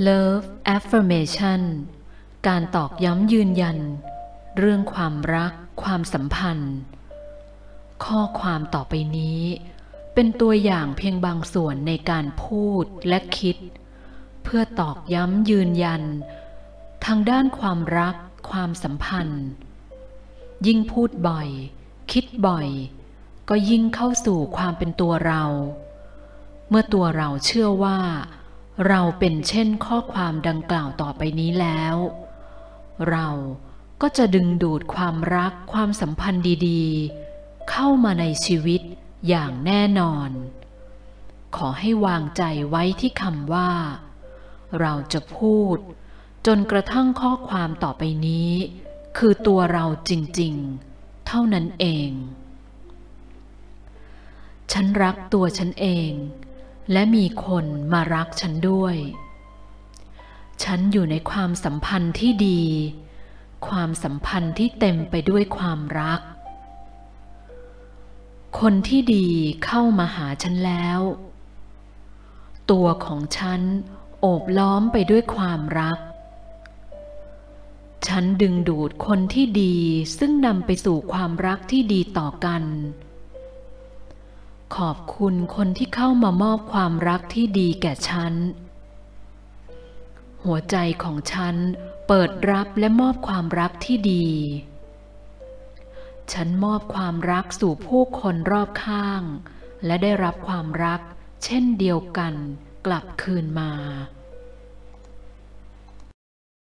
Love Affirmation การตอกย้ำยืนยัน เรื่องความรัก ความสัมพันธ์ ข้อความต่อไปนี้ เป็นตัวอย่างเพียงบางส่วนในการพูดและคิด เพื่อตอกย้ำยืนยัน ทางด้านความรัก ความสัมพันธ์ ยิ่งพูดบ่อย คิดบ่อย ก็ยิ่งเข้าสู่ความเป็นตัวเรา เมื่อตัวเราเชื่อว่า เราเป็นเช่นข้อความดังกล่าวต่อไปนี้แล้ว เราก็จะดึงดูดความรักความสัมพันธ์ดีๆ เข้ามาในชีวิตอย่างแน่นอน ขอให้วางใจไว้ที่คำว่า เราจะพูด จนกระทั่งข้อความต่อไปนี้ คือตัวเราจริงๆ เท่านั้นเอง ฉันรักตัวฉันเอง และมีคนมารักฉันด้วย ฉันอยู่ในความสัมพันธ์ที่ดี ความสัมพันธ์ที่เต็มไปด้วยความรัก คนที่ดีเข้ามาหาฉันแล้ว ตัวของฉันโอบล้อมไปด้วยความรัก ฉันดึงดูดคนที่ดีซึ่งนำไปสู่ความรักที่ดีต่อกัน ขอบคุณคนที่เข้ามามอบความรักที่ดีแก่ฉัน หัวใจของฉันเปิดรับและมอบความรักที่ดี ฉันมอบความรักสู่ผู้คนรอบข้าง และได้รับความรัก เช่นเดียวกันกลับคืนมา